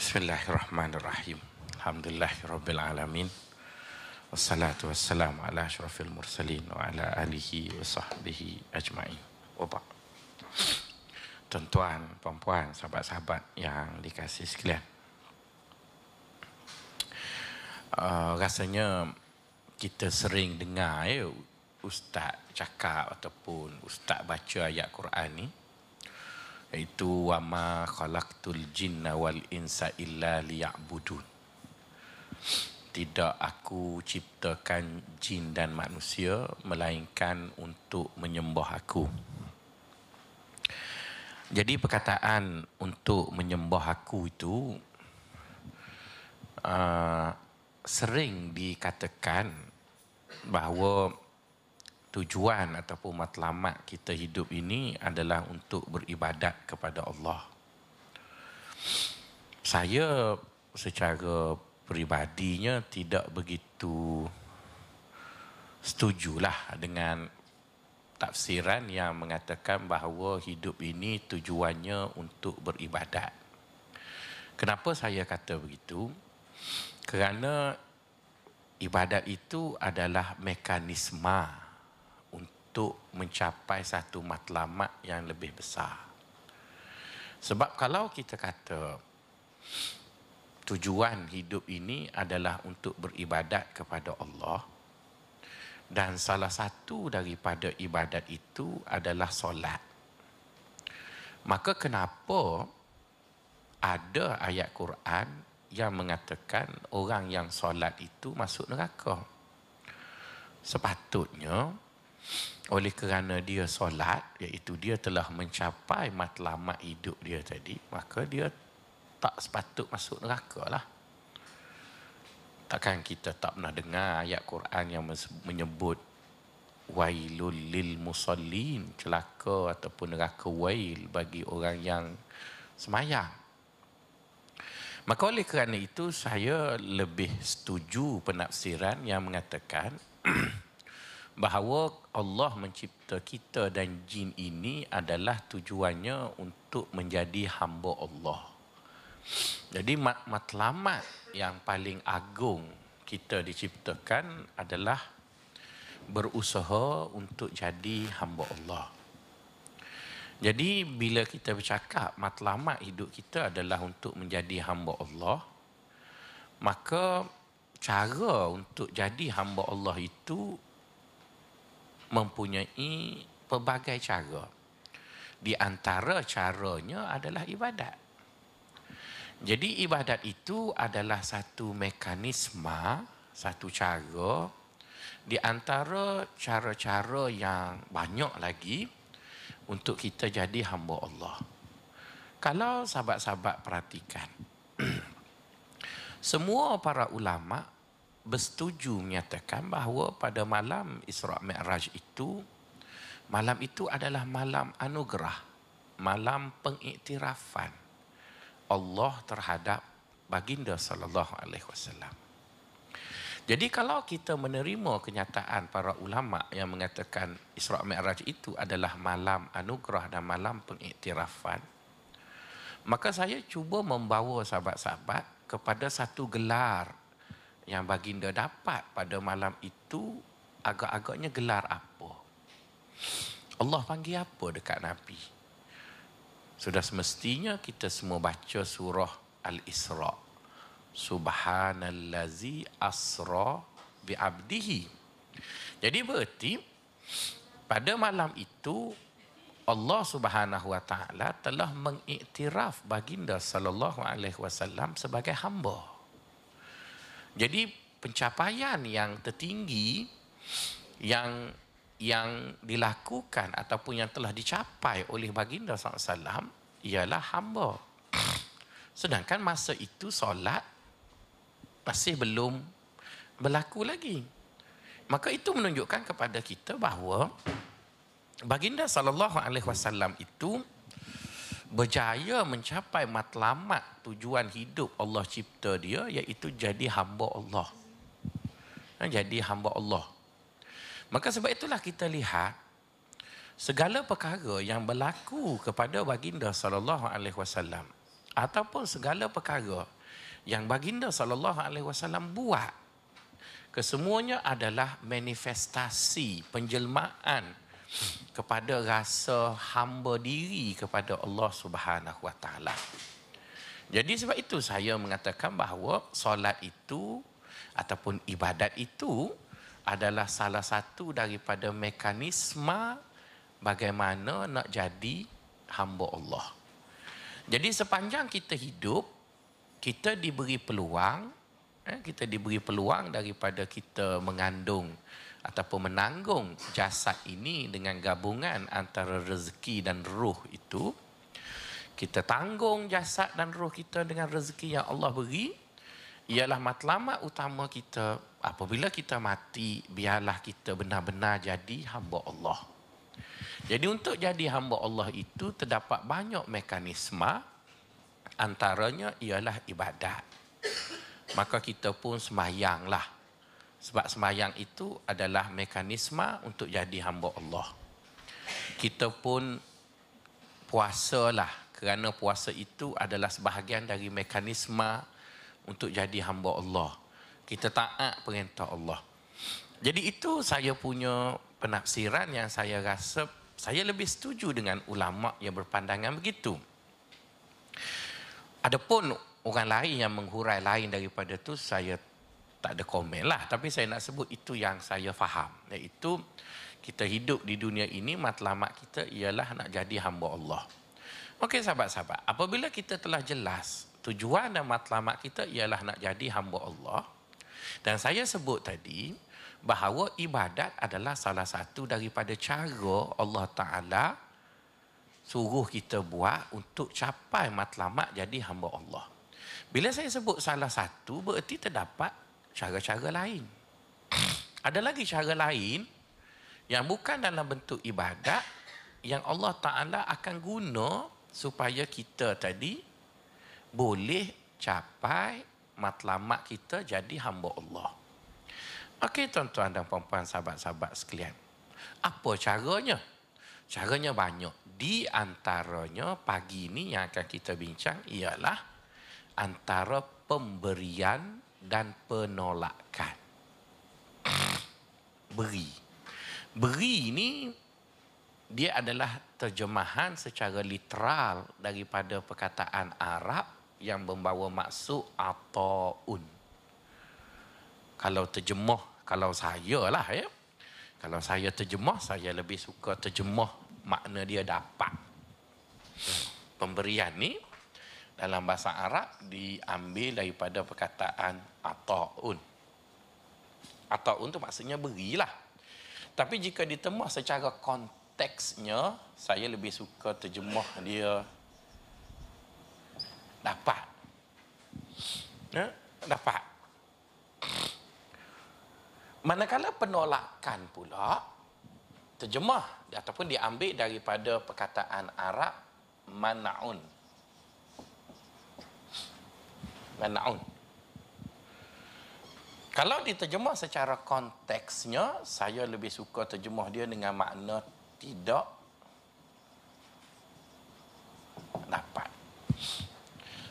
Bismillahirrahmanirrahim. Alhamdulillahirabbil Wassalatu wassalamu ala asyrafil mursalin wa ala alihi wa sahbihi ajma'in. Wa ba'. Tuan-tuan, puan-puan, sahabat-sahabat yang dikasih sekalian. Uh, rasanya kita sering dengar ya, ustaz cakap ataupun ustaz baca ayat Quran ni iaitu wama khalaqtul jinna wal insa illa liya'budun. Tidak aku ciptakan jin dan manusia melainkan untuk menyembah aku. Jadi perkataan untuk menyembah aku itu uh, sering dikatakan bahawa tujuan ataupun matlamat kita hidup ini adalah untuk beribadat kepada Allah. Saya secara peribadinya tidak begitu setujulah dengan tafsiran yang mengatakan bahawa hidup ini tujuannya untuk beribadat. Kenapa saya kata begitu? Kerana ibadat itu adalah mekanisme untuk mencapai satu matlamat yang lebih besar. Sebab kalau kita kata tujuan hidup ini adalah untuk beribadat kepada Allah dan salah satu daripada ibadat itu adalah solat. Maka kenapa ada ayat Quran yang mengatakan orang yang solat itu masuk neraka? Sepatutnya oleh kerana dia solat iaitu dia telah mencapai matlamat hidup dia tadi maka dia tak sepatut masuk neraka lah. Takkan kita tak pernah dengar ayat Quran yang menyebut wailul lil musallin celaka ataupun neraka wail bagi orang yang semayang. Maka oleh kerana itu saya lebih setuju penafsiran yang mengatakan bahawa Allah mencipta kita dan jin ini adalah tujuannya untuk menjadi hamba Allah. Jadi mat matlamat yang paling agung kita diciptakan adalah berusaha untuk jadi hamba Allah. Jadi bila kita bercakap matlamat hidup kita adalah untuk menjadi hamba Allah, maka cara untuk jadi hamba Allah itu mempunyai pelbagai cara. Di antara caranya adalah ibadat. Jadi ibadat itu adalah satu mekanisme, satu cara di antara cara-cara yang banyak lagi untuk kita jadi hamba Allah. Kalau sahabat-sahabat perhatikan, semua para ulama' bersetuju menyatakan bahawa pada malam Isra' Mi'raj itu malam itu adalah malam anugerah malam pengiktirafan Allah terhadap baginda sallallahu alaihi wasallam. Jadi kalau kita menerima kenyataan para ulama yang mengatakan Isra' Mi'raj itu adalah malam anugerah dan malam pengiktirafan maka saya cuba membawa sahabat-sahabat kepada satu gelar yang baginda dapat pada malam itu agak-agaknya gelar apa? Allah panggil apa dekat Nabi? Sudah semestinya kita semua baca surah Al-Isra. Subhanallazi asra bi'abdihi. Jadi berarti pada malam itu Allah Subhanahu wa taala telah mengiktiraf baginda sallallahu alaihi wasallam sebagai hamba. Jadi pencapaian yang tertinggi yang yang dilakukan ataupun yang telah dicapai oleh baginda SAW ialah hamba. Sedangkan masa itu solat masih belum berlaku lagi. Maka itu menunjukkan kepada kita bahawa baginda sallallahu alaihi wasallam itu berjaya mencapai matlamat tujuan hidup Allah cipta dia iaitu jadi hamba Allah. Ha, jadi hamba Allah. Maka sebab itulah kita lihat segala perkara yang berlaku kepada baginda sallallahu alaihi wasallam ataupun segala perkara yang baginda sallallahu alaihi wasallam buat kesemuanya adalah manifestasi penjelmaan kepada rasa hamba diri kepada Allah Subhanahu Wa Taala. Jadi sebab itu saya mengatakan bahawa solat itu ataupun ibadat itu adalah salah satu daripada mekanisme bagaimana nak jadi hamba Allah. Jadi sepanjang kita hidup, kita diberi peluang, eh, kita diberi peluang daripada kita mengandung ataupun menanggung jasad ini dengan gabungan antara rezeki dan ruh itu kita tanggung jasad dan ruh kita dengan rezeki yang Allah beri. Ialah matlamat utama kita apabila kita mati biarlah kita benar-benar jadi hamba Allah. Jadi untuk jadi hamba Allah itu terdapat banyak mekanisme antaranya ialah ibadat. Maka kita pun semayanglah sebab semayang itu adalah mekanisme untuk jadi hamba Allah. Kita pun puasalah kerana puasa itu adalah sebahagian dari mekanisme untuk jadi hamba Allah. Kita taat perintah Allah. Jadi itu saya punya penafsiran yang saya rasa saya lebih setuju dengan ulama yang berpandangan begitu. Adapun orang lain yang menghurai lain daripada itu saya tak ada komen lah. Tapi saya nak sebut itu yang saya faham. Iaitu kita hidup di dunia ini matlamat kita ialah nak jadi hamba Allah. Okey sahabat-sahabat. Apabila kita telah jelas tujuan dan matlamat kita ialah nak jadi hamba Allah dan saya sebut tadi bahawa ibadat adalah salah satu daripada cara Allah Ta'ala suruh kita buat untuk capai matlamat jadi hamba Allah. Bila saya sebut salah satu, berarti terdapat cara-cara lain. Ada lagi cara lain yang bukan dalam bentuk ibadat yang Allah Ta'ala akan guna supaya kita tadi boleh capai matlamat kita jadi hamba Allah. Okey tuan-tuan dan puan-puan sahabat-sahabat sekalian. Apa caranya? Caranya banyak. Di antaranya pagi ini yang akan kita bincang ialah antara pemberian dan penolakan. Beri. Beri ini dia adalah terjemahan secara literal daripada perkataan Arab yang membawa maksud ataun. Kalau terjemah, kalau saya lah ya. Kalau saya terjemah, saya lebih suka terjemah makna dia dapat. Pemberian ni dalam bahasa Arab diambil daripada perkataan ataun. Ataun tu maksudnya berilah. Tapi jika ditembah secara konteksnya, saya lebih suka terjemah dia dapat. Ya? Dapat. Manakala penolakan pula, terjemah ataupun diambil daripada perkataan Arab man'un. Manaun. Kalau diterjemah secara konteksnya, saya lebih suka terjemah dia dengan makna tidak dapat.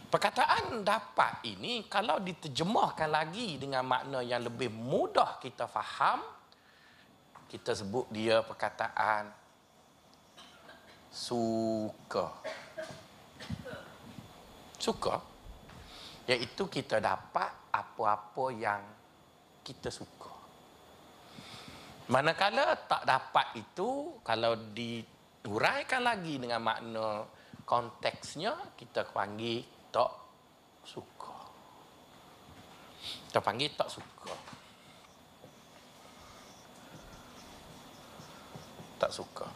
Perkataan dapat ini kalau diterjemahkan lagi dengan makna yang lebih mudah kita faham, kita sebut dia perkataan suka. Suka iaitu kita dapat apa-apa yang kita suka. Manakala tak dapat itu, kalau diuraikan lagi dengan makna konteksnya, kita panggil tak suka. Kita panggil tak suka. Tak suka.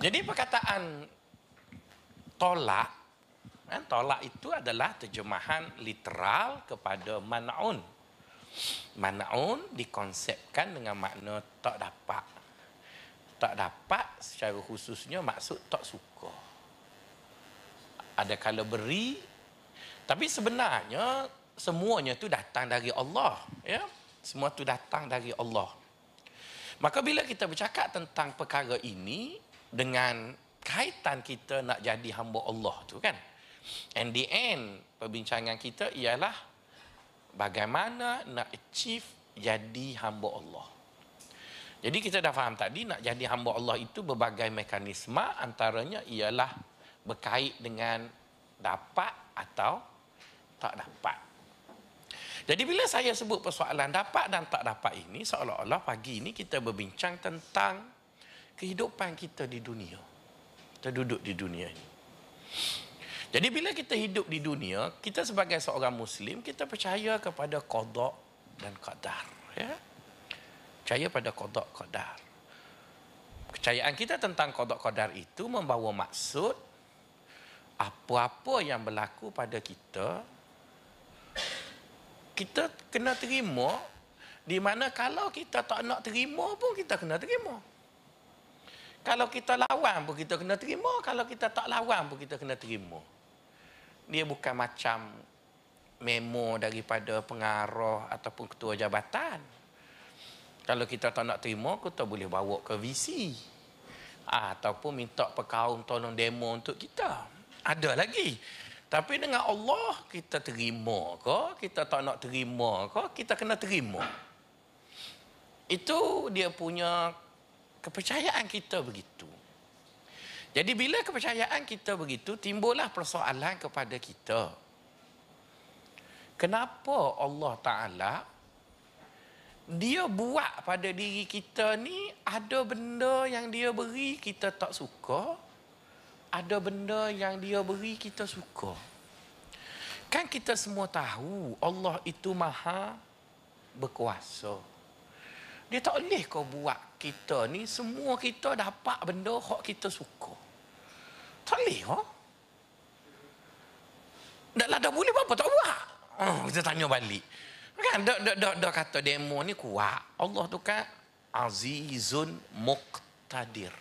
Jadi perkataan tolak? Tolak itu adalah terjemahan literal kepada man'un. Man'un dikonsepkan dengan makna tak dapat. Tak dapat secara khususnya maksud tak suka. Ada kala beri, tapi sebenarnya semuanya itu datang dari Allah. Ya? Semua itu datang dari Allah. Maka bila kita bercakap tentang perkara ini dengan kaitan kita nak jadi hamba Allah tu kan, And the end perbincangan kita ialah bagaimana nak achieve jadi hamba Allah. Jadi kita dah faham tadi nak jadi hamba Allah itu berbagai mekanisme antaranya ialah berkait dengan dapat atau tak dapat. Jadi bila saya sebut persoalan dapat dan tak dapat ini seolah-olah pagi ini kita berbincang tentang kehidupan kita di dunia. Kita duduk di dunia ini. Jadi bila kita hidup di dunia, kita sebagai seorang muslim kita percaya kepada qada dan qadar, ya. Percaya pada qada qadar. Kepercayaan kita tentang qada qadar itu membawa maksud apa-apa yang berlaku pada kita kita kena terima di mana kalau kita tak nak terima pun kita kena terima. Kalau kita lawan pun kita kena terima, kalau kita tak lawan pun kita kena terima. Dia bukan macam memo daripada pengarah ataupun ketua jabatan. Kalau kita tak nak terima, kita boleh bawa ke VC. Ataupun minta pekaum tolong demo untuk kita. Ada lagi. Tapi dengan Allah kita terima ke, kita tak nak terima ke, kita kena terima. Itu dia punya kepercayaan kita begitu. Jadi bila kepercayaan kita begitu, timbullah persoalan kepada kita. Kenapa Allah Ta'ala dia buat pada diri kita ni ada benda yang dia beri kita tak suka ada benda yang dia beri kita suka. Kan kita semua tahu Allah itu maha berkuasa. Dia tak boleh kau buat kita ni semua kita dapat benda hak kita suka. Tak boleh ha? Dah lah dah boleh apa tak buat? Oh, kita tanya balik. Kan dak dak dak dak kata demo ni kuat. Allah tu kan azizun muqtadir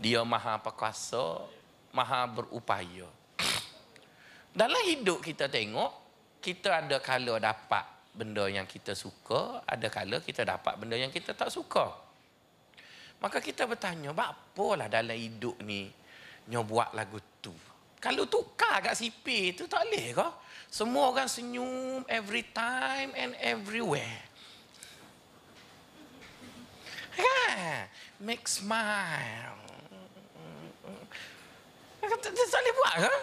dia maha perkasa, maha berupaya. Dalam hidup kita tengok, kita ada kala dapat benda yang kita suka, ada kala kita dapat benda yang kita tak suka. Maka kita bertanya, lah dalam hidup ni nyo buat lagu tu? Kalau tukar kat CP tu tak boleh ke? Semua orang senyum every time and everywhere. Kan? Make smile. Tak boleh buat ke?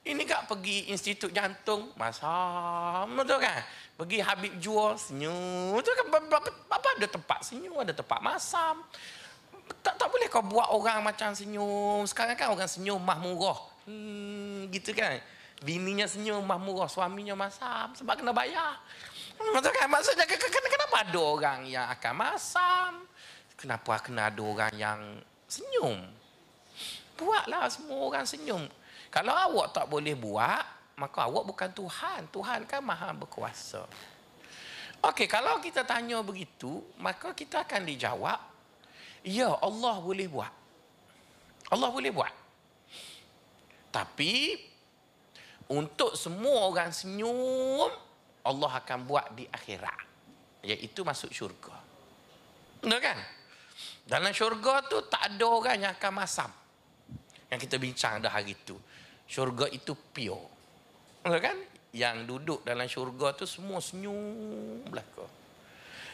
Ini kak pergi institut jantung, masam, betul kan? Pergi Habib Jual, senyum. Betul kan? Apa ada tempat senyum, ada tempat masam. Tak tak boleh kau buat orang macam senyum. Sekarang kan orang senyum mah murah. Hmm, gitu kan? Bininya senyum mah murah, suaminya masam. Sebab kena bayar. Betul kan? Maksudnya kenapa ada orang yang akan masam? Kenapa kena ada orang yang senyum? Buatlah semua orang senyum. Kalau awak tak boleh buat, maka awak bukan Tuhan. Tuhan kan maha berkuasa. Okey, kalau kita tanya begitu, maka kita akan dijawab, ya Allah boleh buat. Allah boleh buat. Tapi, untuk semua orang senyum, Allah akan buat di akhirat. Iaitu masuk syurga. Betul kan? Dalam syurga tu tak ada orang yang akan masam yang kita bincang dah hari itu. Syurga itu pure. Betul kan? Yang duduk dalam syurga tu semua senyum belaka.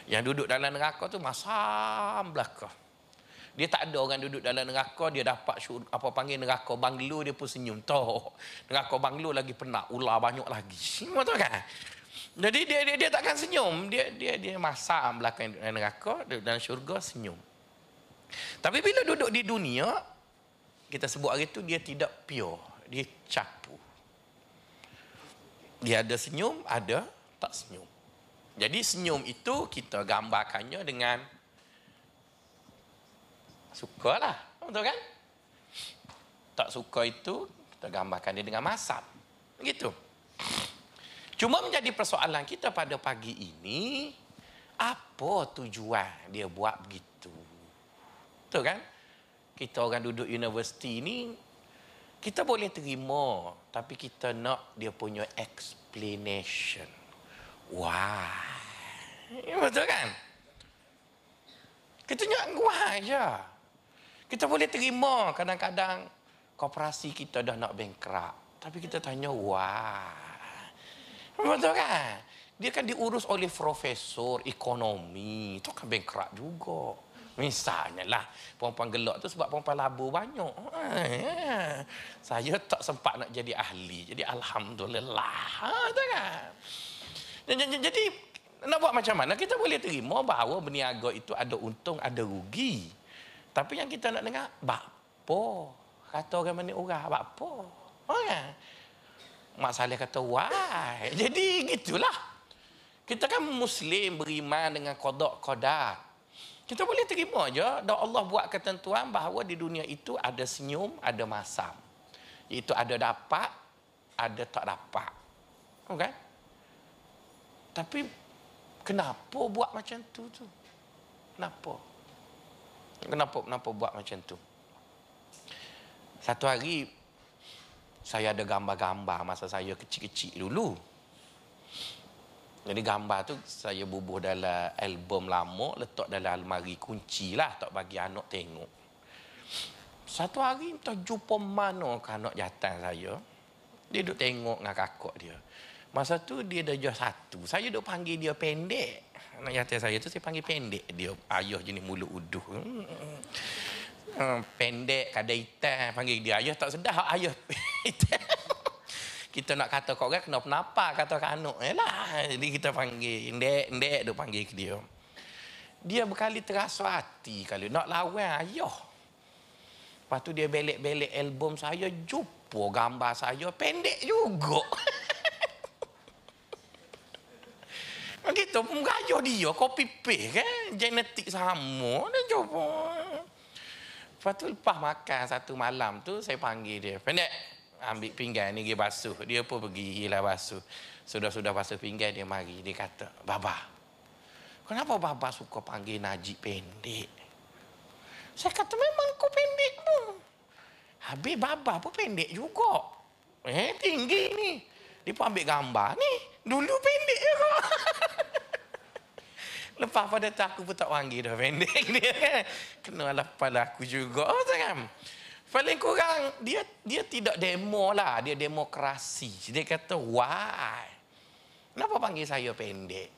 Yang duduk dalam neraka tu masam belaka. Dia tak ada orang duduk dalam neraka dia dapat syurga, apa panggil neraka banglo dia pun senyum. Toh. Neraka banglo lagi penat, ular banyak lagi. Betul kan? Jadi dia dia, dia takkan senyum. Dia dia dia masam belakang neraka dalam syurga senyum. Tapi bila duduk di dunia, kita sebut hari itu dia tidak pure dia capu dia ada senyum ada tak senyum jadi senyum itu kita gambarkannya dengan suka lah betul kan? Tak suka itu kita gambarkan dia dengan masam begitu. Cuma menjadi persoalan kita pada pagi ini apa tujuan dia buat begitu? Betul kan? Kita orang duduk universiti ni kita boleh terima tapi kita nak dia punya explanation. Ya, betul kan? Kita nak why je kita boleh terima kadang-kadang koperasi kita dah nak bankrupt Tapi kita tanya, wah. Betul kan? Dia kan diurus oleh profesor ekonomi. Itu kan bankrupt juga. Misalnya lah, perempuan gelak tu sebab perempuan labu banyak. Ha, saya tak sempat nak jadi ahli. Jadi Alhamdulillah. Ha, kan? Jadi, nak buat macam mana? Kita boleh terima bahawa berniaga itu ada untung, ada rugi. Tapi yang kita nak dengar, bakpo. Kata orang mana orang, bakpo. Ha, kan? Mak Saleh kata, why? Jadi gitulah. Kita kan Muslim beriman dengan kodok kodak. Kita boleh terima je dan Allah buat ketentuan bahawa di dunia itu ada senyum, ada masam. Itu ada dapat, ada tak dapat. Okay? Tapi kenapa buat macam tu tu? Kenapa? Kenapa kenapa buat macam tu? Satu hari saya ada gambar-gambar masa saya kecil-kecil dulu. Jadi gambar tu saya bubuh dalam album lama, letak dalam almari kunci lah, tak bagi anak tengok. Satu hari tak jumpa mana ke anak jantan saya. Dia duduk tengok dengan kakak dia. Masa tu dia dah jauh satu. Saya duduk panggil dia pendek. Anak jantan saya tu saya panggil pendek dia. Ayah jenis mulut uduh. Hmm, pendek, kadang hitam. Panggil dia ayah tak sedar. Ayah kita nak kata kau orang kena kenapa kata ke anak lah jadi kita panggil ndek ndek dia panggil ke dia dia berkali terasa hati kali nak lawan ayah lepas tu dia belek-belek album saya jumpa gambar saya pendek juga gitu. Mengajar dia kopi paste kan? Genetik sama. Dia jumpa lepas tu lepas makan satu malam tu saya panggil dia. Pendek. Ambil pinggan ni dia basuh. Dia pun pergi hilang basuh. Sudah-sudah basuh pinggan dia mari. Dia kata baba kenapa baba suka panggil Najib pendek? Saya kata memang kau pendek pun. Habis baba pun pendek juga. Eh tinggi ni. Dia pun ambil gambar ni dulu pendek juga lepas pada tak aku pun tak panggil dah pendek dia kan kena pada aku juga kan Paling kurang dia dia tidak demo lah, dia demokrasi. Dia kata, why? Kenapa panggil saya pendek?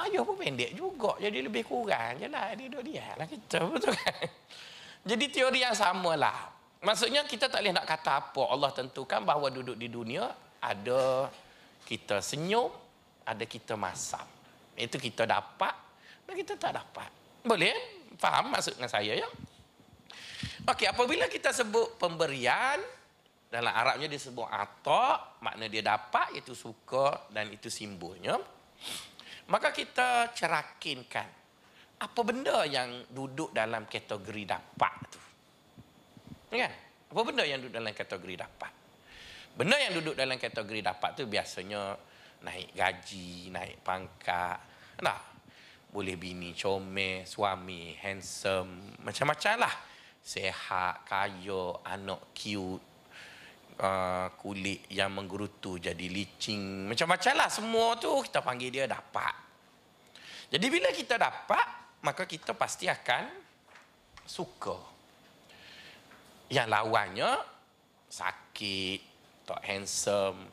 Ayah pun pendek juga, jadi lebih kurang je lah. Dia duduk dia lah kita, betul kan? Jadi teori yang sama lah. Maksudnya kita tak boleh nak kata apa. Allah tentukan bahawa duduk di dunia ada kita senyum, ada kita masam. Itu kita dapat dan kita tak dapat. Boleh? Faham maksudnya saya ya? Okey, apabila kita sebut pemberian dalam Arabnya disebut atak, makna dia dapat iaitu suka dan itu simbolnya. Maka kita cerakinkan apa benda yang duduk dalam kategori dapat tu. Kan? Apa benda yang duduk dalam kategori dapat? Benda yang duduk dalam kategori dapat tu biasanya naik gaji, naik pangkat. Nah, boleh bini comel, suami handsome, macam-macam lah sehat, kaya, anak cute, uh, kulit yang menggerutu jadi licin. Macam-macam lah semua tu kita panggil dia dapat. Jadi bila kita dapat, maka kita pasti akan suka. Yang lawannya, sakit, tak handsome,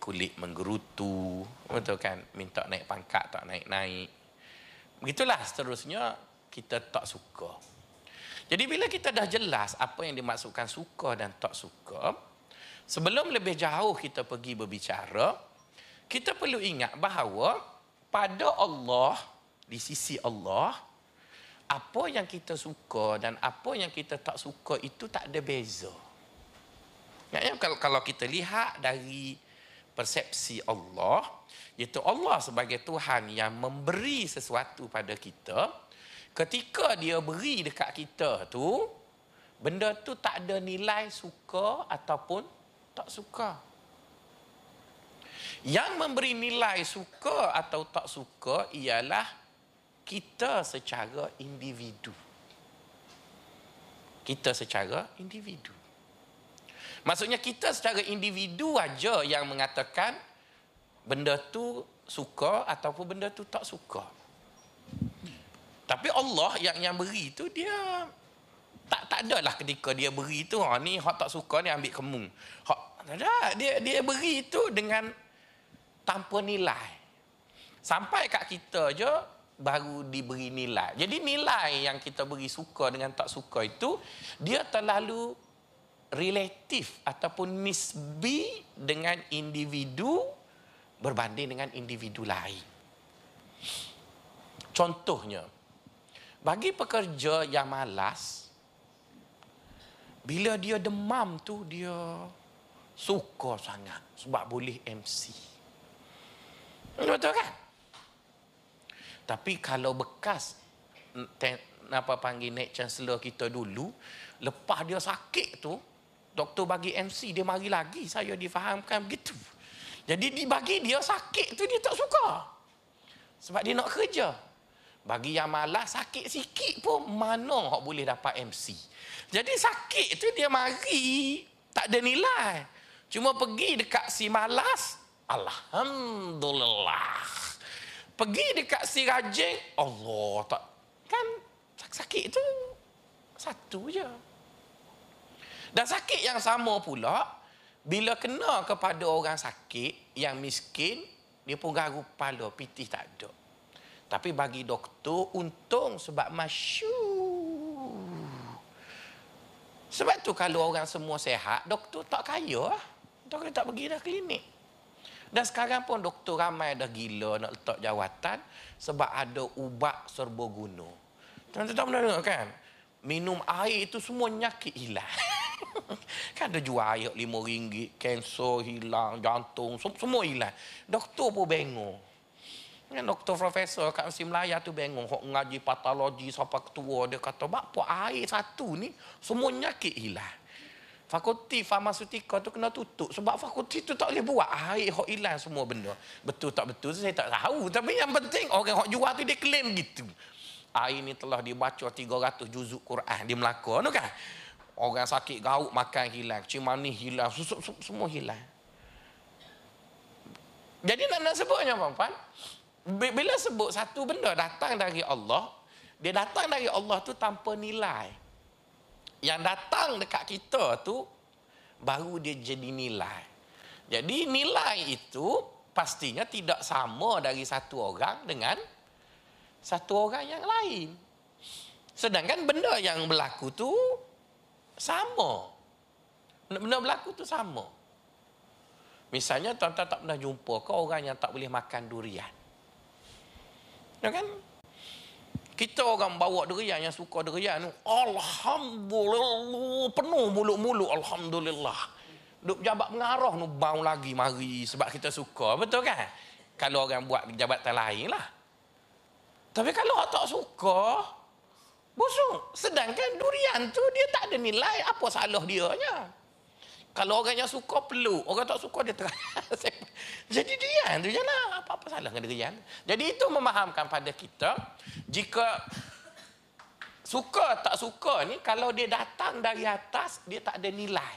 kulit menggerutu, betul kan? Minta naik pangkat, tak naik-naik. Begitulah seterusnya, kita tak suka. Jadi bila kita dah jelas apa yang dimaksudkan suka dan tak suka, sebelum lebih jauh kita pergi berbicara, kita perlu ingat bahawa pada Allah, di sisi Allah, apa yang kita suka dan apa yang kita tak suka itu tak ada beza. Maksudnya kalau kita lihat dari persepsi Allah, iaitu Allah sebagai Tuhan yang memberi sesuatu pada kita, ketika dia beri dekat kita tu benda tu tak ada nilai suka ataupun tak suka. Yang memberi nilai suka atau tak suka ialah kita secara individu. Kita secara individu maksudnya kita secara individu aja yang mengatakan benda tu suka ataupun benda tu tak suka tapi Allah yang yang beri tu dia tak tak adalah ketika dia beri tu ha ni hak tak suka ni ambil kemung. Hak ada. Dia dia beri itu dengan tanpa nilai. Sampai kat kita je baru diberi nilai. Jadi nilai yang kita beri suka dengan tak suka itu dia terlalu relatif ataupun nisbi dengan individu berbanding dengan individu lain. Contohnya, bagi pekerja yang malas, bila dia demam tu dia suka sangat sebab boleh MC. Betul kan? Tapi kalau bekas ten, apa panggil naik chancellor kita dulu, lepas dia sakit tu, doktor bagi MC dia mari lagi saya difahamkan begitu. Jadi dibagi dia sakit tu dia tak suka. Sebab dia nak kerja. Bagi yang malas sakit sikit pun mana hok boleh dapat MC. Jadi sakit tu dia mari tak ada nilai. Cuma pergi dekat si malas, alhamdulillah pergi dekat si rajin Allah tak kan sakit tu satu je dan sakit yang sama pula bila kena kepada orang sakit yang miskin dia pun garu kepala pitih tak ada tapi bagi doktor untung sebab masyur sebab tu kalau orang semua sehat doktor tak kaya lah doktor tak pergi dah klinik dan sekarang pun doktor ramai dah gila nak letak jawatan sebab ada ubat serbaguna. Tuan-tuan tak pernah dengar kan? Minum air itu semua nyakit hilang. kan ada jual air lima ringgit, kanser hilang, jantung, semua hilang. Doktor pun bengong. Kan doktor profesor kat Mesir Melaya tu bengong. Hok ngaji patologi sampai ketua dia kata, "Bapa air satu ni semua nyakit hilang." Fakulti farmaseutika tu kena tutup sebab fakulti tu tak boleh buat air hok hilang semua benda. Betul tak betul saya tak tahu tapi yang penting orang hok jual tu dia claim gitu. Air ni telah dibaca 300 juzuk Quran di Melaka tu kan. Orang sakit gauk makan hilang, cimani hilang, susuk, semua hilang. Jadi nak nak sebutnya puan bila sebut satu benda datang dari Allah, dia datang dari Allah tu tanpa nilai yang datang dekat kita tu baru dia jadi nilai. Jadi nilai itu pastinya tidak sama dari satu orang dengan satu orang yang lain. Sedangkan benda yang berlaku tu sama. Benda berlaku tu sama. Misalnya tuan-tuan tak pernah jumpa ke orang yang tak boleh makan durian. Ya kan? kita orang bawa durian yang suka durian alhamdulillah penuh mulut-mulut alhamdulillah duk jabat mengarah nu bau lagi mari sebab kita suka betul kan kalau orang buat jabatan lain lah tapi kalau tak suka busuk sedangkan durian tu dia tak ada nilai apa salah dia nya kalau orang yang suka peluk, orang tak suka dia terang. Jadi dia tu je lah. Apa-apa salah dengan dia. Jadi itu memahamkan pada kita, jika suka tak suka ni, kalau dia datang dari atas, dia tak ada nilai.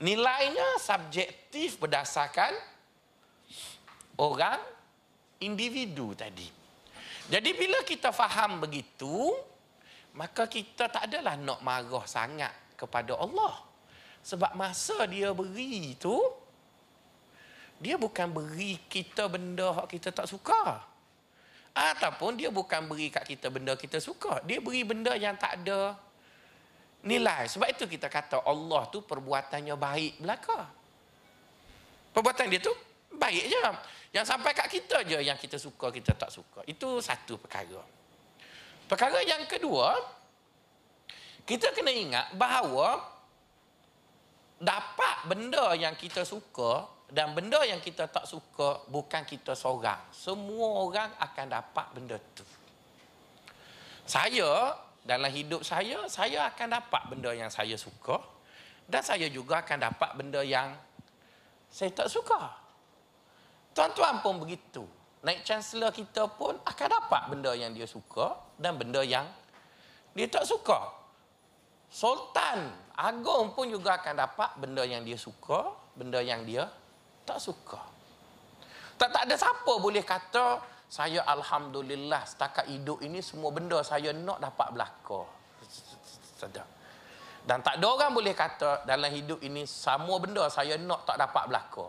Nilainya subjektif berdasarkan orang, individu tadi. Jadi bila kita faham begitu, maka kita tak adalah nak marah sangat kepada Allah. Sebab masa dia beri tu dia bukan beri kita benda yang kita tak suka. Ataupun dia bukan beri kat kita benda kita suka. Dia beri benda yang tak ada nilai. Sebab itu kita kata Allah tu perbuatannya baik belaka. Perbuatan dia tu baik je. Yang sampai kat kita je yang kita suka, kita tak suka. Itu satu perkara. Perkara yang kedua, kita kena ingat bahawa dapat benda yang kita suka dan benda yang kita tak suka bukan kita seorang. Semua orang akan dapat benda tu. Saya dalam hidup saya, saya akan dapat benda yang saya suka dan saya juga akan dapat benda yang saya tak suka. Tuan-tuan pun begitu. Naik chancellor kita pun akan dapat benda yang dia suka dan benda yang dia tak suka. Sultan Agung pun juga akan dapat benda yang dia suka, benda yang dia tak suka. Tak, tak ada siapa boleh kata, saya Alhamdulillah setakat hidup ini semua benda saya nak dapat belaka. Dan tak ada orang boleh kata dalam hidup ini semua benda saya nak tak dapat berlaku.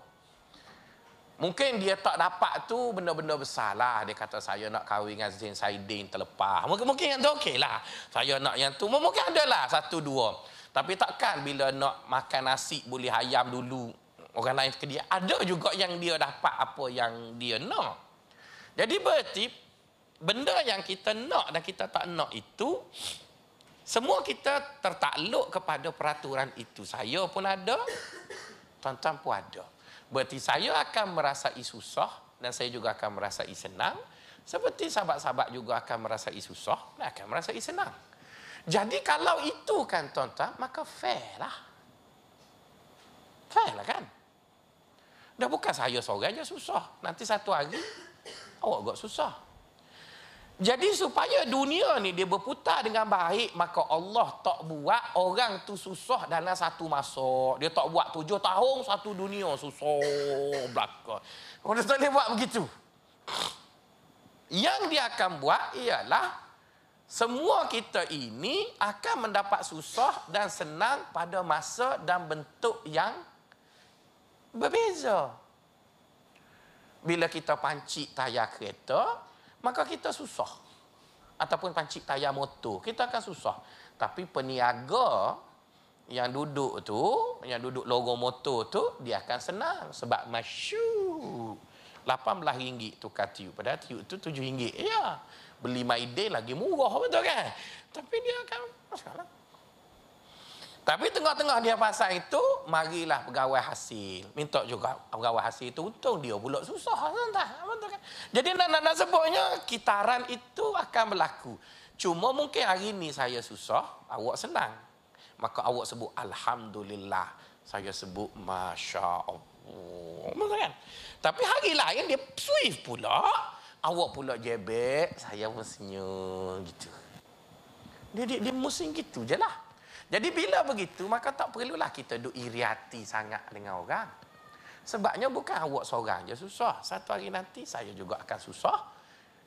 Mungkin dia tak dapat tu benda-benda besar lah. Dia kata saya nak kahwin dengan Zain Saidin terlepas. Mungkin, mungkin yang tu okey lah. Saya nak yang tu. Mungkin ada lah satu dua. Tapi takkan bila nak makan nasi boleh ayam dulu. Orang lain ke dia. Ada juga yang dia dapat apa yang dia nak. Jadi berarti benda yang kita nak dan kita tak nak itu semua kita tertakluk kepada peraturan itu. Saya pun ada, tuan-tuan pun ada. Berarti saya akan merasai susah dan saya juga akan merasai senang. Seperti sahabat-sahabat juga akan merasai susah dan akan merasai senang. Jadi kalau itu kan tuan-tuan, maka fair lah. Fair lah kan? Dah bukan saya seorang je susah. Nanti satu hari, awak agak susah. Jadi supaya dunia ni dia berputar dengan baik maka Allah tak buat orang tu susah dalam satu masa. Dia tak buat tujuh tahun satu dunia susah belaka. Orang tak boleh buat begitu. Yang dia akan buat ialah semua kita ini akan mendapat susah dan senang pada masa dan bentuk yang berbeza. Bila kita pancik tayar kereta, maka kita susah. Ataupun pancik tayar motor, kita akan susah. Tapi peniaga yang duduk tu, yang duduk logo motor tu, dia akan senang. Sebab masyuk. RM18 tukar tiup. Padahal tiup tu RM7. Ya. Beli Maide lagi murah betul kan? Tapi dia akan masalah. Tapi tengah-tengah dia pasal itu, marilah pegawai hasil. Minta juga pegawai hasil itu untung dia pula susah. Betul kan? Jadi nak, nak, nak sebutnya, kitaran itu akan berlaku. Cuma mungkin hari ini saya susah, awak senang. Maka awak sebut Alhamdulillah. Saya sebut Masya Allah. Betul kan? Tapi hari lain dia swift pula. Awak pula jebek, saya pun senyum gitu. Dia, dia, dia musim gitu je lah. Jadi bila begitu, maka tak perlulah kita duk iri hati sangat dengan orang. Sebabnya bukan awak seorang je susah. Satu hari nanti saya juga akan susah.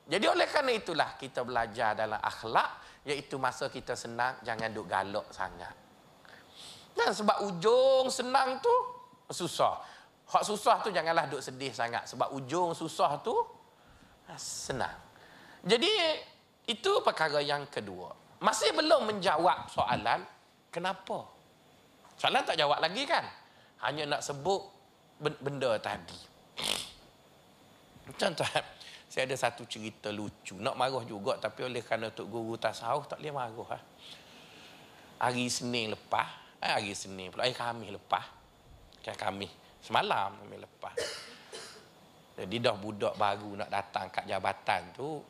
Jadi oleh kerana itulah kita belajar dalam akhlak, iaitu masa kita senang, jangan duk galak sangat. Dan sebab ujung senang tu, susah. Hak susah tu janganlah duk sedih sangat. Sebab ujung susah tu, senang. Jadi itu perkara yang kedua. Masih belum menjawab soalan, Kenapa? Soalan tak jawab lagi kan? Hanya nak sebut benda tadi. Contoh, saya ada satu cerita lucu. Nak marah juga tapi oleh kerana Tok Guru Tasawuf tak boleh marah. Ha? Hari Senin lepas, eh, hari Senin pula, hari Khamis lepas. Kan Khamis, semalam kami lepas. Jadi dah budak baru nak datang kat jabatan tu,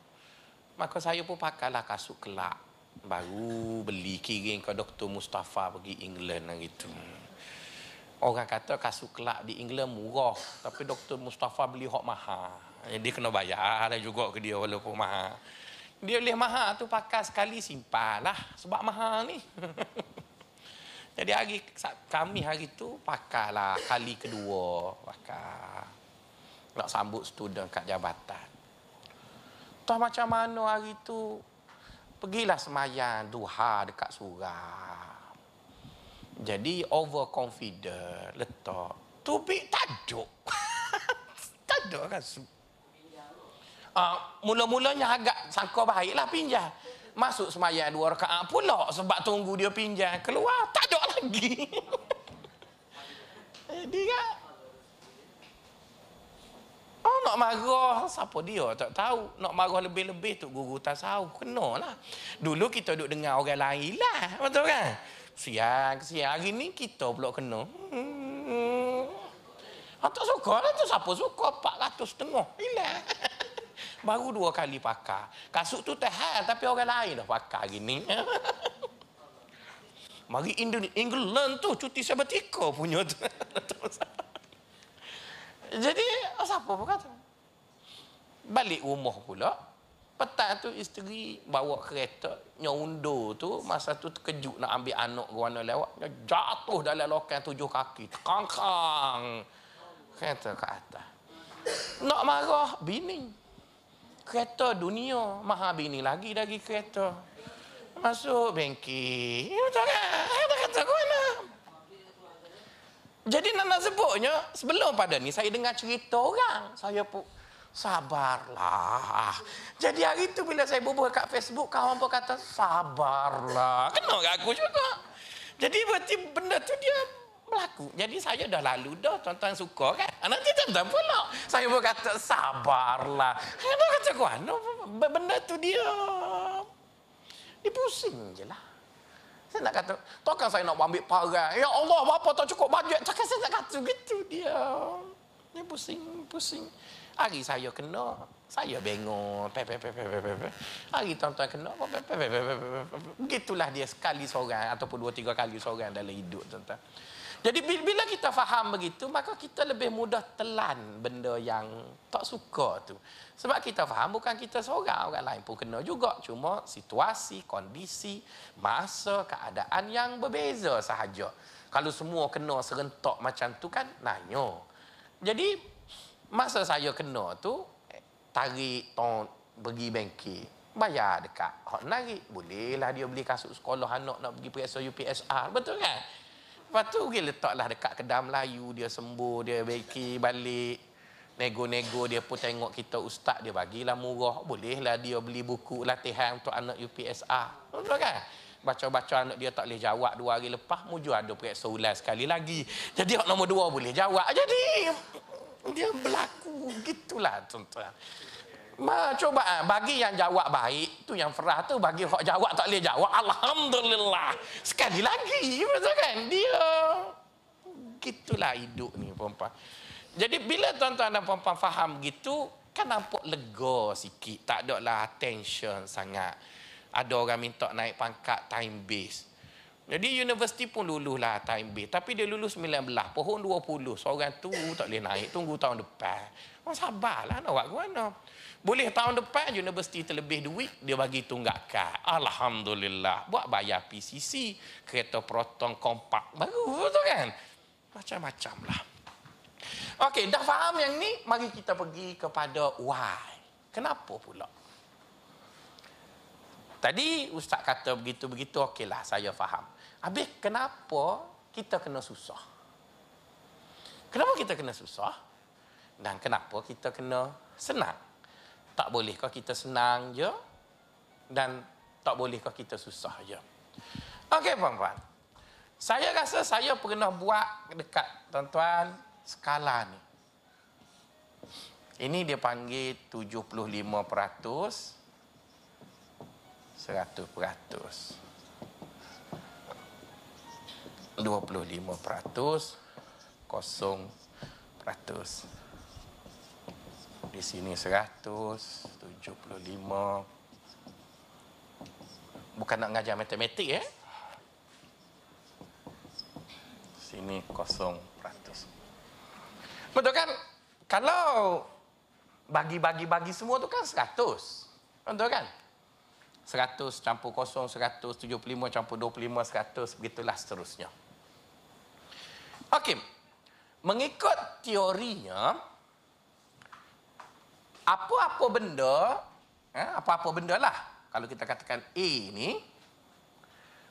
maka saya pun pakailah kasut kelak baru beli kirim ke Dr. Mustafa pergi England hari itu. Orang kata kasut kelak di England murah. Tapi Dr. Mustafa beli hok mahal. Jadi kena bayar lah juga ke dia walaupun mahal. Dia boleh mahal tu pakai sekali simpan lah. Sebab mahal ni. Jadi hari kami hari tu pakailah kali kedua. Pakai. Nak sambut student kat jabatan. Tahu macam mana hari tu Pergilah semayang duha dekat surau. Jadi overconfident, letak. Tubik taduk. taduk kan. Uh, mula-mulanya agak sangka baiklah pinjam. Masuk semayang dua rakaat pula sebab tunggu dia pinjam. Keluar, tak ada lagi. Jadi kan, Oh nak marah siapa dia tak tahu. Nak marah lebih-lebih tu guru tasawuf kenalah. Dulu kita duduk dengar orang lain lah. Betul kan? Siang, siang hari ni kita pula kena. Hmm. Ah, tak suka lah tu. Siapa suka? 400 setengah. Hilang. Baru dua kali pakai. Kasut tu tahan tapi orang lain dah pakai hari ni. Mari England tu cuti sabatika punya tu. Jadi siapa pun kata. Balik rumah pula. Petang tu isteri bawa kereta. Nyundo tu masa tu terkejut nak ambil anak ke mana lewat. Jatuh dalam lokal tujuh kaki. Kangkang. Kereta ke atas. Nak marah bini. Kereta dunia. Maha bini lagi dari kereta. Masuk bengki. Betul kan? kata ke mana? Jadi nak sebutnya, sebelum pada ni saya dengar cerita orang. Saya pun sabarlah. Jadi hari tu bila saya bubuh kat Facebook, kawan pun kata sabarlah. Kena kat aku juga. Jadi berarti benda tu dia berlaku. Jadi saya dah lalu dah, tuan-tuan suka kan? Ah, nanti tuan-tuan pula. Saya pun kata sabarlah. Kenapa kata aku, benda tu dia, dia pusing je lah. Saya nak kata, takkan saya nak ambil parang. Ya Allah, apa tak cukup bajet. Takkan saya nak kata gitu dia. Dia pusing, pusing. Hari saya kena, saya bengong. Hari tuan-tuan kena, begitulah dia sekali seorang ataupun dua tiga kali seorang dalam hidup tuan-tuan. Jadi bila kita faham begitu, maka kita lebih mudah telan benda yang tak suka tu. Sebab kita faham bukan kita seorang, orang lain pun kena juga. Cuma situasi, kondisi, masa, keadaan yang berbeza sahaja. Kalau semua kena serentak macam tu kan, nanya. Jadi, masa saya kena tu, tarik tong pergi bengkel. Bayar dekat hot narik. Bolehlah dia beli kasut sekolah anak nak pergi periksa UPSR. Betul kan? Lepas tu pergi letaklah dekat kedai Melayu, dia sembuh, dia baiki balik. Nego-nego dia pun tengok kita ustaz, dia bagilah murah. Bolehlah dia beli buku latihan untuk anak UPSR. Betul kan? Baca-baca anak dia tak boleh jawab dua hari lepas, muju ada periksa ulang sekali lagi. Jadi orang nombor dua boleh jawab. Jadi dia berlaku. Gitulah tuan-tuan. Ma, cuba ah, bagi yang jawab baik tu yang ferah tu bagi hak jawab tak boleh jawab. Alhamdulillah. Sekali lagi betul kan? Dia. Gitulah hidup ni puan-puan. Jadi bila tuan-tuan dan puan-puan faham gitu kan nampak lega sikit. Tak ada lah tension sangat. Ada orang minta naik pangkat time base. Jadi universiti pun lulus lah time base. Tapi dia lulus 19 pohon 20 seorang tu tak boleh naik tunggu tahun depan. Oh, sabarlah nak buat ke mana boleh tahun depan universiti terlebih duit, dia bagi tunggakan. Alhamdulillah. Buat bayar PCC, kereta proton kompak baru tu kan. Macam-macam lah. Okey, dah faham yang ni, mari kita pergi kepada why. Kenapa pula? Tadi Ustaz kata begitu-begitu, okeylah saya faham. Habis kenapa kita kena susah? Kenapa kita kena susah? Dan kenapa kita kena senang? Tak bolehkah kita senang je? Dan tak bolehkah kita susah je? Okey puan-puan. Saya rasa saya pernah buat dekat tuan-tuan skala ni. Ini dia panggil 75% 100% 25% 0% di sini 175 bukan nak ngajar matematik eh? Sini kosong peratus. Betul kan? Kalau bagi-bagi-bagi semua tu kan 100 betul kan? 100 campur kosong 175 campur 25 100 begitulah seterusnya. Okey mengikut teorinya apa-apa benda, eh, apa-apa benda lah. Kalau kita katakan A ni,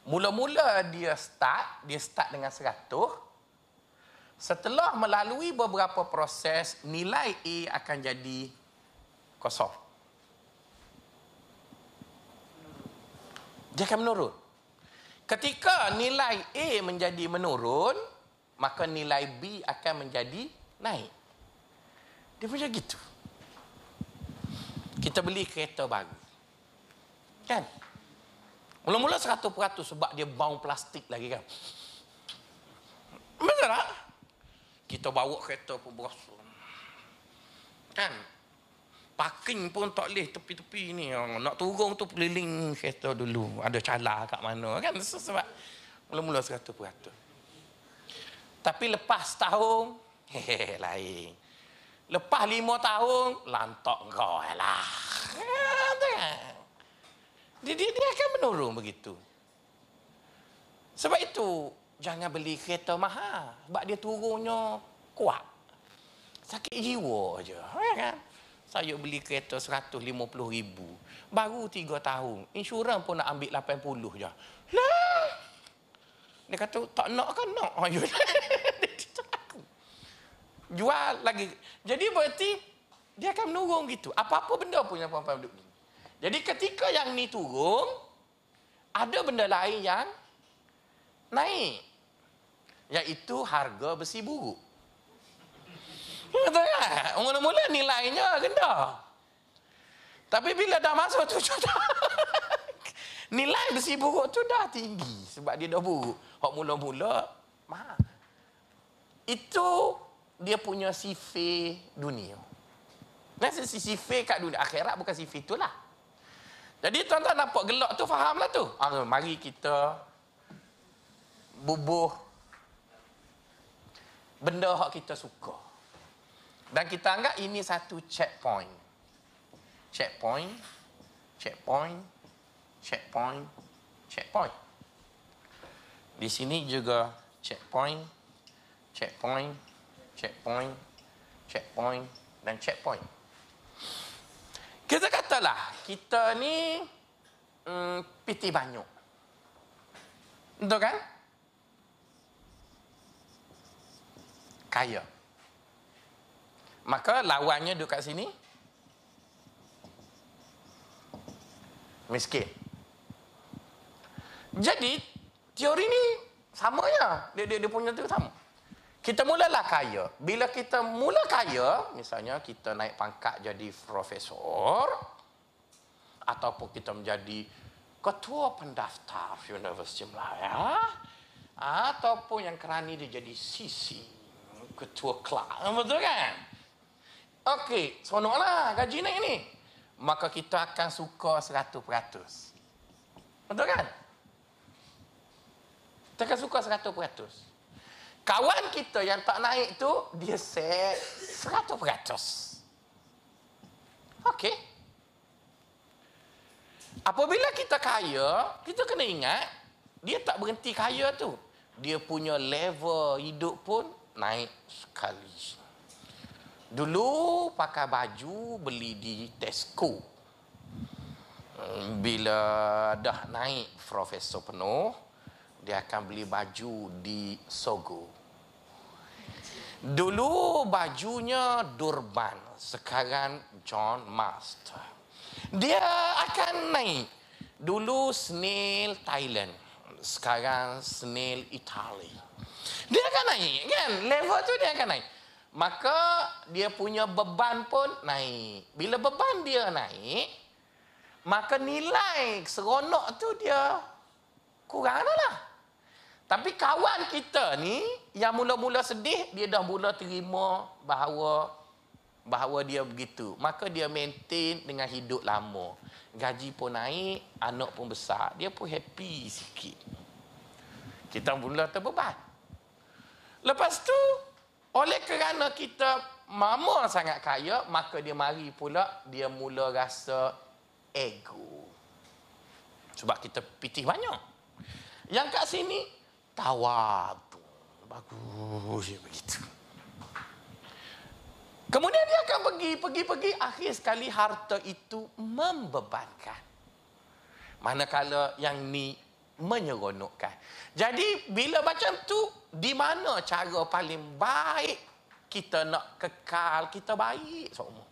mula-mula dia start, dia start dengan 100. Setelah melalui beberapa proses, nilai A akan jadi kosong. Dia akan menurun. Ketika nilai A menjadi menurun, maka nilai B akan menjadi naik. Dia punya gitu kita beli kereta baru. Kan? Mula-mula 100% sebab dia bau plastik lagi kan. Betul tak? Kita bawa kereta pun berasa. Kan? Parking pun tak boleh tepi-tepi ni. Nak turun tu keliling kereta dulu. Ada cala kat mana kan? Sebab mula-mula 100%. Tapi lepas tahun, hehehe lain. Lepas lima tahun, lantak kau lah. Dia, dia, dia akan menurun begitu. Sebab itu, jangan beli kereta mahal. Sebab dia turunnya kuat. Sakit jiwa je. Ya kan? Saya beli kereta RM150,000. Baru tiga tahun. Insurans pun nak ambil RM80 je. Lah! Dia kata, tak nak kan nak. Jual lagi. Jadi berarti dia akan menurun gitu. Apa-apa benda pun yang perempuan duduk ni. Jadi ketika yang ni turun, ada benda lain yang naik. Iaitu harga besi buruk. Betul kan? Mula-mula nilainya rendah. Tapi bila dah masuk tu nilai besi buruk tu dah tinggi sebab dia dah buruk. Hak mula-mula mahal. Itu dia punya sifir dunia. Dan sifir kat dunia akhirat bukan sifir itulah. Jadi tuan-tuan nampak gelak tu fahamlah tu. Ah, mari kita bubuh benda hak kita suka. Dan kita anggap ini satu checkpoint. Checkpoint, checkpoint, checkpoint, checkpoint. Di sini juga checkpoint, checkpoint, checkpoint, checkpoint dan checkpoint. Kita katalah kita ni hmm, piti banyak. Betul kan? Kaya. Maka lawannya duduk kat sini. Miskin. Jadi, teori ni sama ya. Dia, dia, dia punya tu sama. Kita mulalah kaya. Bila kita mula kaya, misalnya kita naik pangkat jadi profesor, ataupun kita menjadi ketua pendaftar Universiti Melaya, ataupun yang kerani dia jadi sisi ketua kelas. Betul kan? Okey, seronoklah gaji naik ni. Maka kita akan suka 100%. Betul kan? Kita akan suka 100%. Kawan kita yang tak naik tu, dia set 100%. Okey. Apabila kita kaya, kita kena ingat, dia tak berhenti kaya tu. Dia punya level hidup pun naik sekali. Dulu pakai baju beli di Tesco. Hmm, bila dah naik profesor penuh, dia akan beli baju di Sogo. Dulu bajunya Durban, sekarang John Master. Dia akan naik. Dulu Snail Thailand, sekarang Snail Italy. Dia akan naik kan? Level tu dia akan naik maka dia punya beban pun naik. Bila beban dia naik, maka nilai seronok tu dia kurang lah. Tapi kawan kita ni yang mula-mula sedih, dia dah mula terima bahawa bahawa dia begitu. Maka dia maintain dengan hidup lama. Gaji pun naik, anak pun besar, dia pun happy sikit. Kita mula terbeban. Lepas tu, oleh kerana kita mama sangat kaya, maka dia mari pula dia mula rasa ego. Sebab kita pitih banyak. Yang kat sini tawadu. Bagus je begitu. Kemudian dia akan pergi, pergi, pergi. Akhir sekali harta itu membebankan. Manakala yang ni menyeronokkan. Jadi bila macam tu di mana cara paling baik kita nak kekal kita baik semua.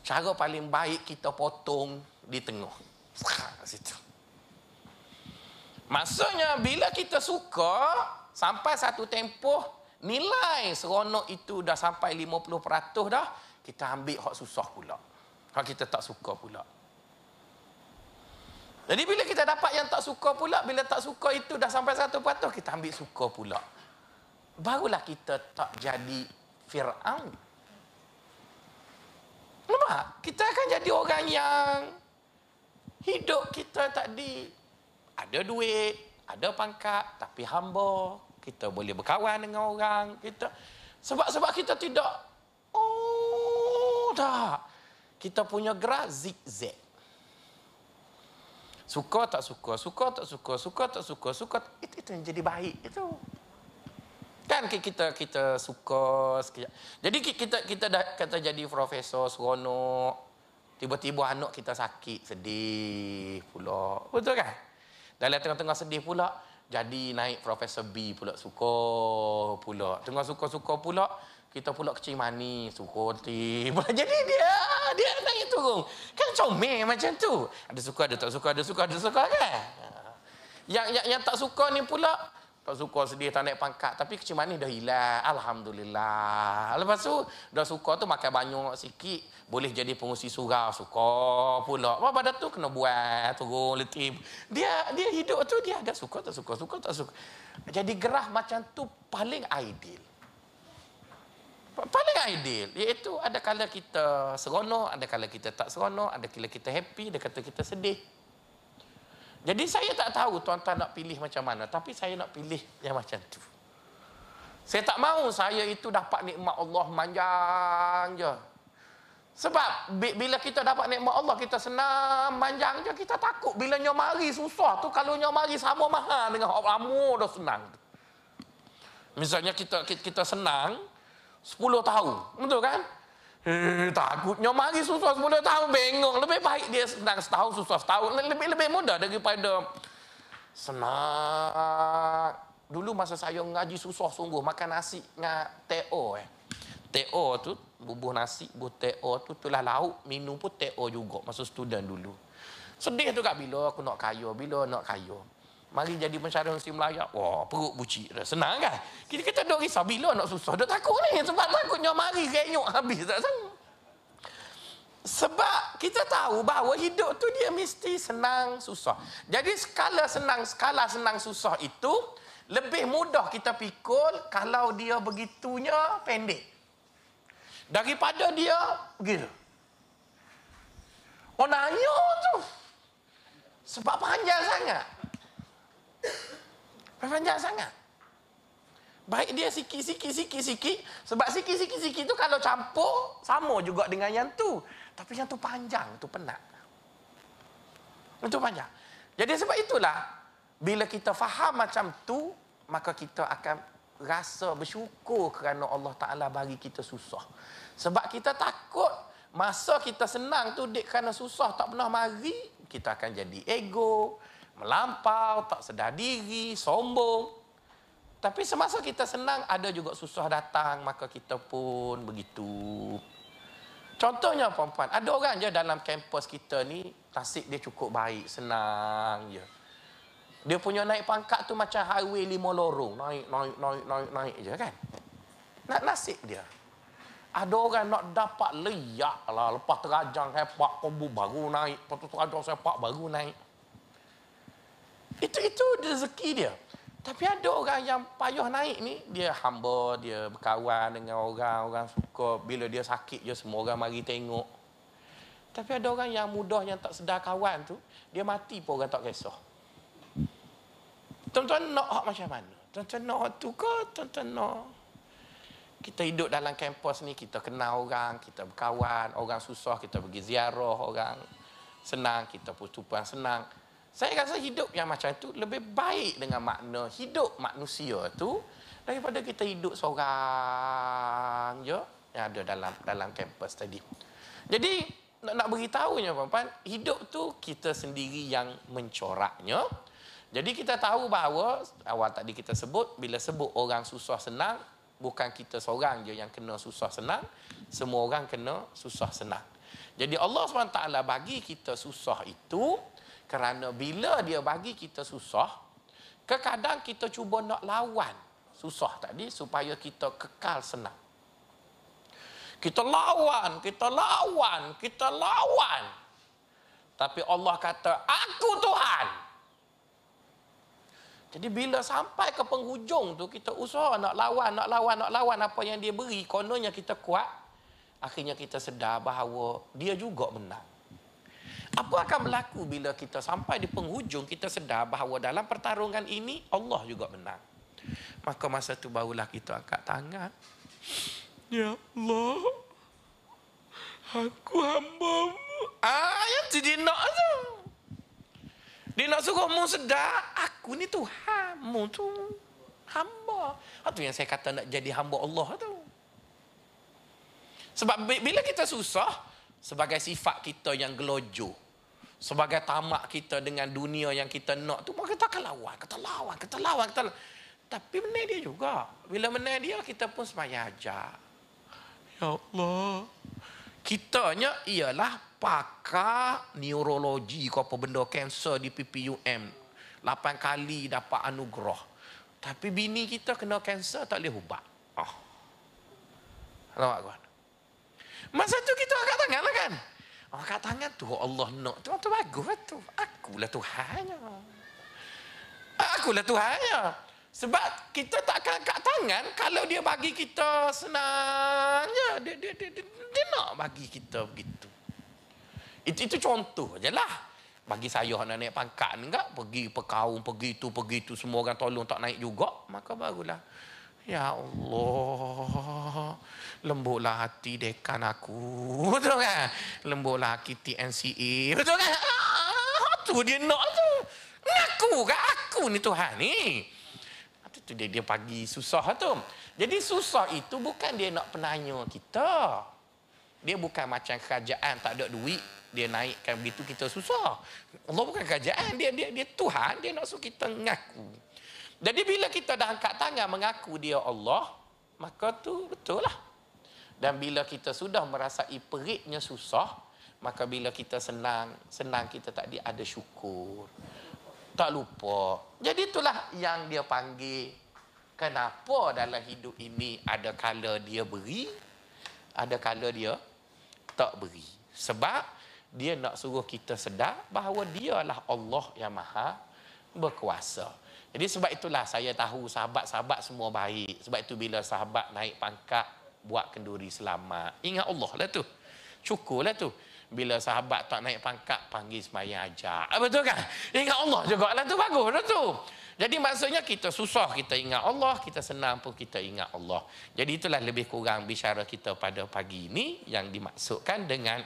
Cara paling baik kita potong di tengah. Situ. Maksudnya bila kita suka sampai satu tempoh nilai seronok itu dah sampai 50% dah kita ambil hak susah pula. Hak kita tak suka pula. Jadi bila kita dapat yang tak suka pula, bila tak suka itu dah sampai satu patuh, kita ambil suka pula. Barulah kita tak jadi Fir'aun. Nampak? Kita akan jadi orang yang hidup kita tadi ada duit, ada pangkat, tapi hamba. Kita boleh berkawan dengan orang. Kita Sebab sebab kita tidak, oh tak. Kita punya gerak zigzag. Suka tak suka, suka tak suka, suka tak suka, suka itu, itu yang jadi baik itu. Kan kita kita suka sekejap. Jadi kita kita dah kata jadi profesor seronok. Tiba-tiba anak kita sakit, sedih pula. Betul kan? Dalam tengah-tengah sedih pula, jadi naik Profesor B pula suka pula. Tengah suka-suka pula, kita pula kecil manis, suka hati. Jadi dia dia naik turun. Kan comel macam tu. Ada suka, ada tak suka, ada suka, ada suka kan? Yang yang, yang tak suka ni pula, tak suka sedih tak naik pangkat. Tapi kecil manis dah hilang. Alhamdulillah. Lepas tu dah suka tu makan banyak sikit. Boleh jadi pengusi surau suka pula. Apa pada tu kena buat turun letih. Dia dia hidup tu dia ada suka tak suka suka tak suka jadi gerah macam tu paling ideal. Paling ideal. Iaitu ada kala kita seronok ada kala kita tak seronok ada kala kita happy ada kala kita sedih jadi saya tak tahu tuan-tuan nak pilih macam mana. Tapi saya nak pilih yang macam tu. Saya tak mahu saya itu dapat nikmat Allah manjang je. Sebab bila kita dapat nikmat Allah, kita senang manjang je. Kita takut bila nyomari susah tu. Kalau nyomari sama mahal dengan lama dah senang. Misalnya kita kita senang 10 tahun. Betul kan? Eh, takutnya mari susah 10 tahun bengong. Lebih baik dia senang setahun susah setahun. Lebih lebih mudah daripada senang. Dulu masa saya ngaji susah sungguh makan nasi dengan TO eh. TO tu bubuh nasi, bubuh TO tu itulah lauk, minum pun TO juga masa student dulu. Sedih tu kak bila aku nak kaya, bila nak kaya. Mari jadi pensyarah Muslim Melayu. Wah, perut bucik dah. Senang kan? Kita kita duk risau bila nak susah. Dah takut ni. Sebab takutnya mari renyuk habis. Tak Sebab kita tahu bahawa hidup tu dia mesti senang, susah. Jadi skala senang, skala senang, susah itu lebih mudah kita pikul kalau dia begitunya pendek. Daripada dia begitu. Oh nanya tu. Sebab panjang sangat. Panjang sangat. Baik dia sikit-sikit sikit-sikit sebab sikit-sikit sikit tu kalau campur sama juga dengan yang tu. Tapi yang tu panjang, tu penat. Itu panjang. Jadi sebab itulah bila kita faham macam tu maka kita akan rasa bersyukur kerana Allah Taala bagi kita susah. Sebab kita takut masa kita senang tu dik kerana susah tak pernah mari, kita akan jadi ego, melampau, tak sedar diri, sombong. Tapi semasa kita senang, ada juga susah datang, maka kita pun begitu. Contohnya puan-puan, ada orang je dalam kampus kita ni, tasik dia cukup baik, senang je. Dia punya naik pangkat tu macam highway lima lorong. Naik, naik, naik, naik, naik je kan. Nak nasib dia. Ada orang nak dapat leyak lah. Lepas terajang hebat, kombu baru naik. Lepas terajang sepak baru naik. Itu itu rezeki dia. Tapi ada orang yang payah naik ni, dia hamba, dia berkawan dengan orang, orang suka bila dia sakit je semua orang mari tengok. Tapi ada orang yang mudah yang tak sedar kawan tu, dia mati pun orang tak kisah. Tuan-tuan nak hak macam mana? Tuan-tuan nak tu ke? Tuan-tuan nak kita hidup dalam kampus ni, kita kenal orang, kita berkawan, orang susah, kita pergi ziarah orang. Senang, kita pun tumpang senang. Saya rasa hidup yang macam itu lebih baik dengan makna hidup manusia tu daripada kita hidup seorang je yang ada dalam dalam kampus tadi. Jadi nak, nak beritahunya puan-puan, hidup tu kita sendiri yang mencoraknya. Jadi kita tahu bahawa awal tadi kita sebut bila sebut orang susah senang bukan kita seorang je yang kena susah senang, semua orang kena susah senang. Jadi Allah SWT bagi kita susah itu kerana bila dia bagi kita susah, kadang kita cuba nak lawan susah tadi supaya kita kekal senang. Kita lawan, kita lawan, kita lawan. Tapi Allah kata, aku Tuhan. Jadi bila sampai ke penghujung tu, kita usaha nak lawan, nak lawan, nak lawan apa yang dia beri. Kononnya kita kuat. Akhirnya kita sedar bahawa dia juga menang. Apa akan berlaku bila kita sampai di penghujung kita sedar bahawa dalam pertarungan ini Allah juga menang. Maka masa itu barulah kita angkat tangan. Ya Allah. Aku hamba Ah, yang tu dia nak tu. Dia nak suruh mu sedar. Aku ni Tuhan. Mu tu hamba. Itu yang saya kata nak jadi hamba Allah tu. Sebab bila kita susah, sebagai sifat kita yang gelojo. Sebagai tamak kita dengan dunia yang kita nak tu maka kita akan lawan kita lawan kita lawan kita lawan. tapi menang dia juga. Bila menang dia kita pun semaya aja ya Allah. Kitanya ialah pakar neurologi kau apa benda kanser di PPUM 8 kali dapat anugerah. Tapi bini kita kena kanser tak boleh ubat. Oh. Nampak? Masa tu kita angkat tangan lah kan? Angkat tangan tu Allah nak. Tu, tu bagus lah tu. Akulah Tuhannya. Akulah Tuhannya. Sebab kita tak akan angkat tangan kalau dia bagi kita senangnya. Dia, dia, dia, dia, dia nak bagi kita begitu. Itu, itu contoh je lah. Bagi saya nak naik pangkat enggak. Pergi perkaum, pergi tu, pergi tu. Semua orang tolong tak naik juga. Maka barulah. Ya Allah lembutlah hati dekan aku. Betul kan? Lembutlah hati TNCA. Betul kan? Ah, tu dia nak tu. Ngaku kan aku ni Tuhan ni. Itu dia, dia pagi susah tu. Jadi susah itu bukan dia nak penanya kita. Dia bukan macam kerajaan tak ada duit. Dia naikkan begitu kita susah. Allah bukan kerajaan. Dia dia dia Tuhan. Dia nak suruh kita ngaku. Jadi bila kita dah angkat tangan mengaku dia Allah. Maka tu betul lah. Dan bila kita sudah merasai peritnya susah, maka bila kita senang, senang kita tadi ada syukur. Tak lupa. Jadi itulah yang dia panggil. Kenapa dalam hidup ini ada kala dia beri, ada kala dia tak beri. Sebab dia nak suruh kita sedar bahawa dialah Allah yang maha berkuasa. Jadi sebab itulah saya tahu sahabat-sahabat semua baik. Sebab itu bila sahabat naik pangkat, buat kenduri selamat. Ingat Allah lah tu. Cukup lah tu. Bila sahabat tak naik pangkat, panggil semayang ajak. Ah, betul kan? Ingat Allah juga lah tu. Bagus lah tu. Jadi maksudnya kita susah kita ingat Allah, kita senang pun kita ingat Allah. Jadi itulah lebih kurang bicara kita pada pagi ini yang dimaksudkan dengan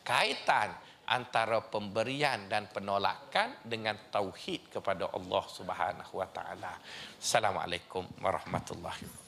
kaitan antara pemberian dan penolakan dengan tauhid kepada Allah Subhanahu wa taala. Assalamualaikum warahmatullahi wabarakatuh.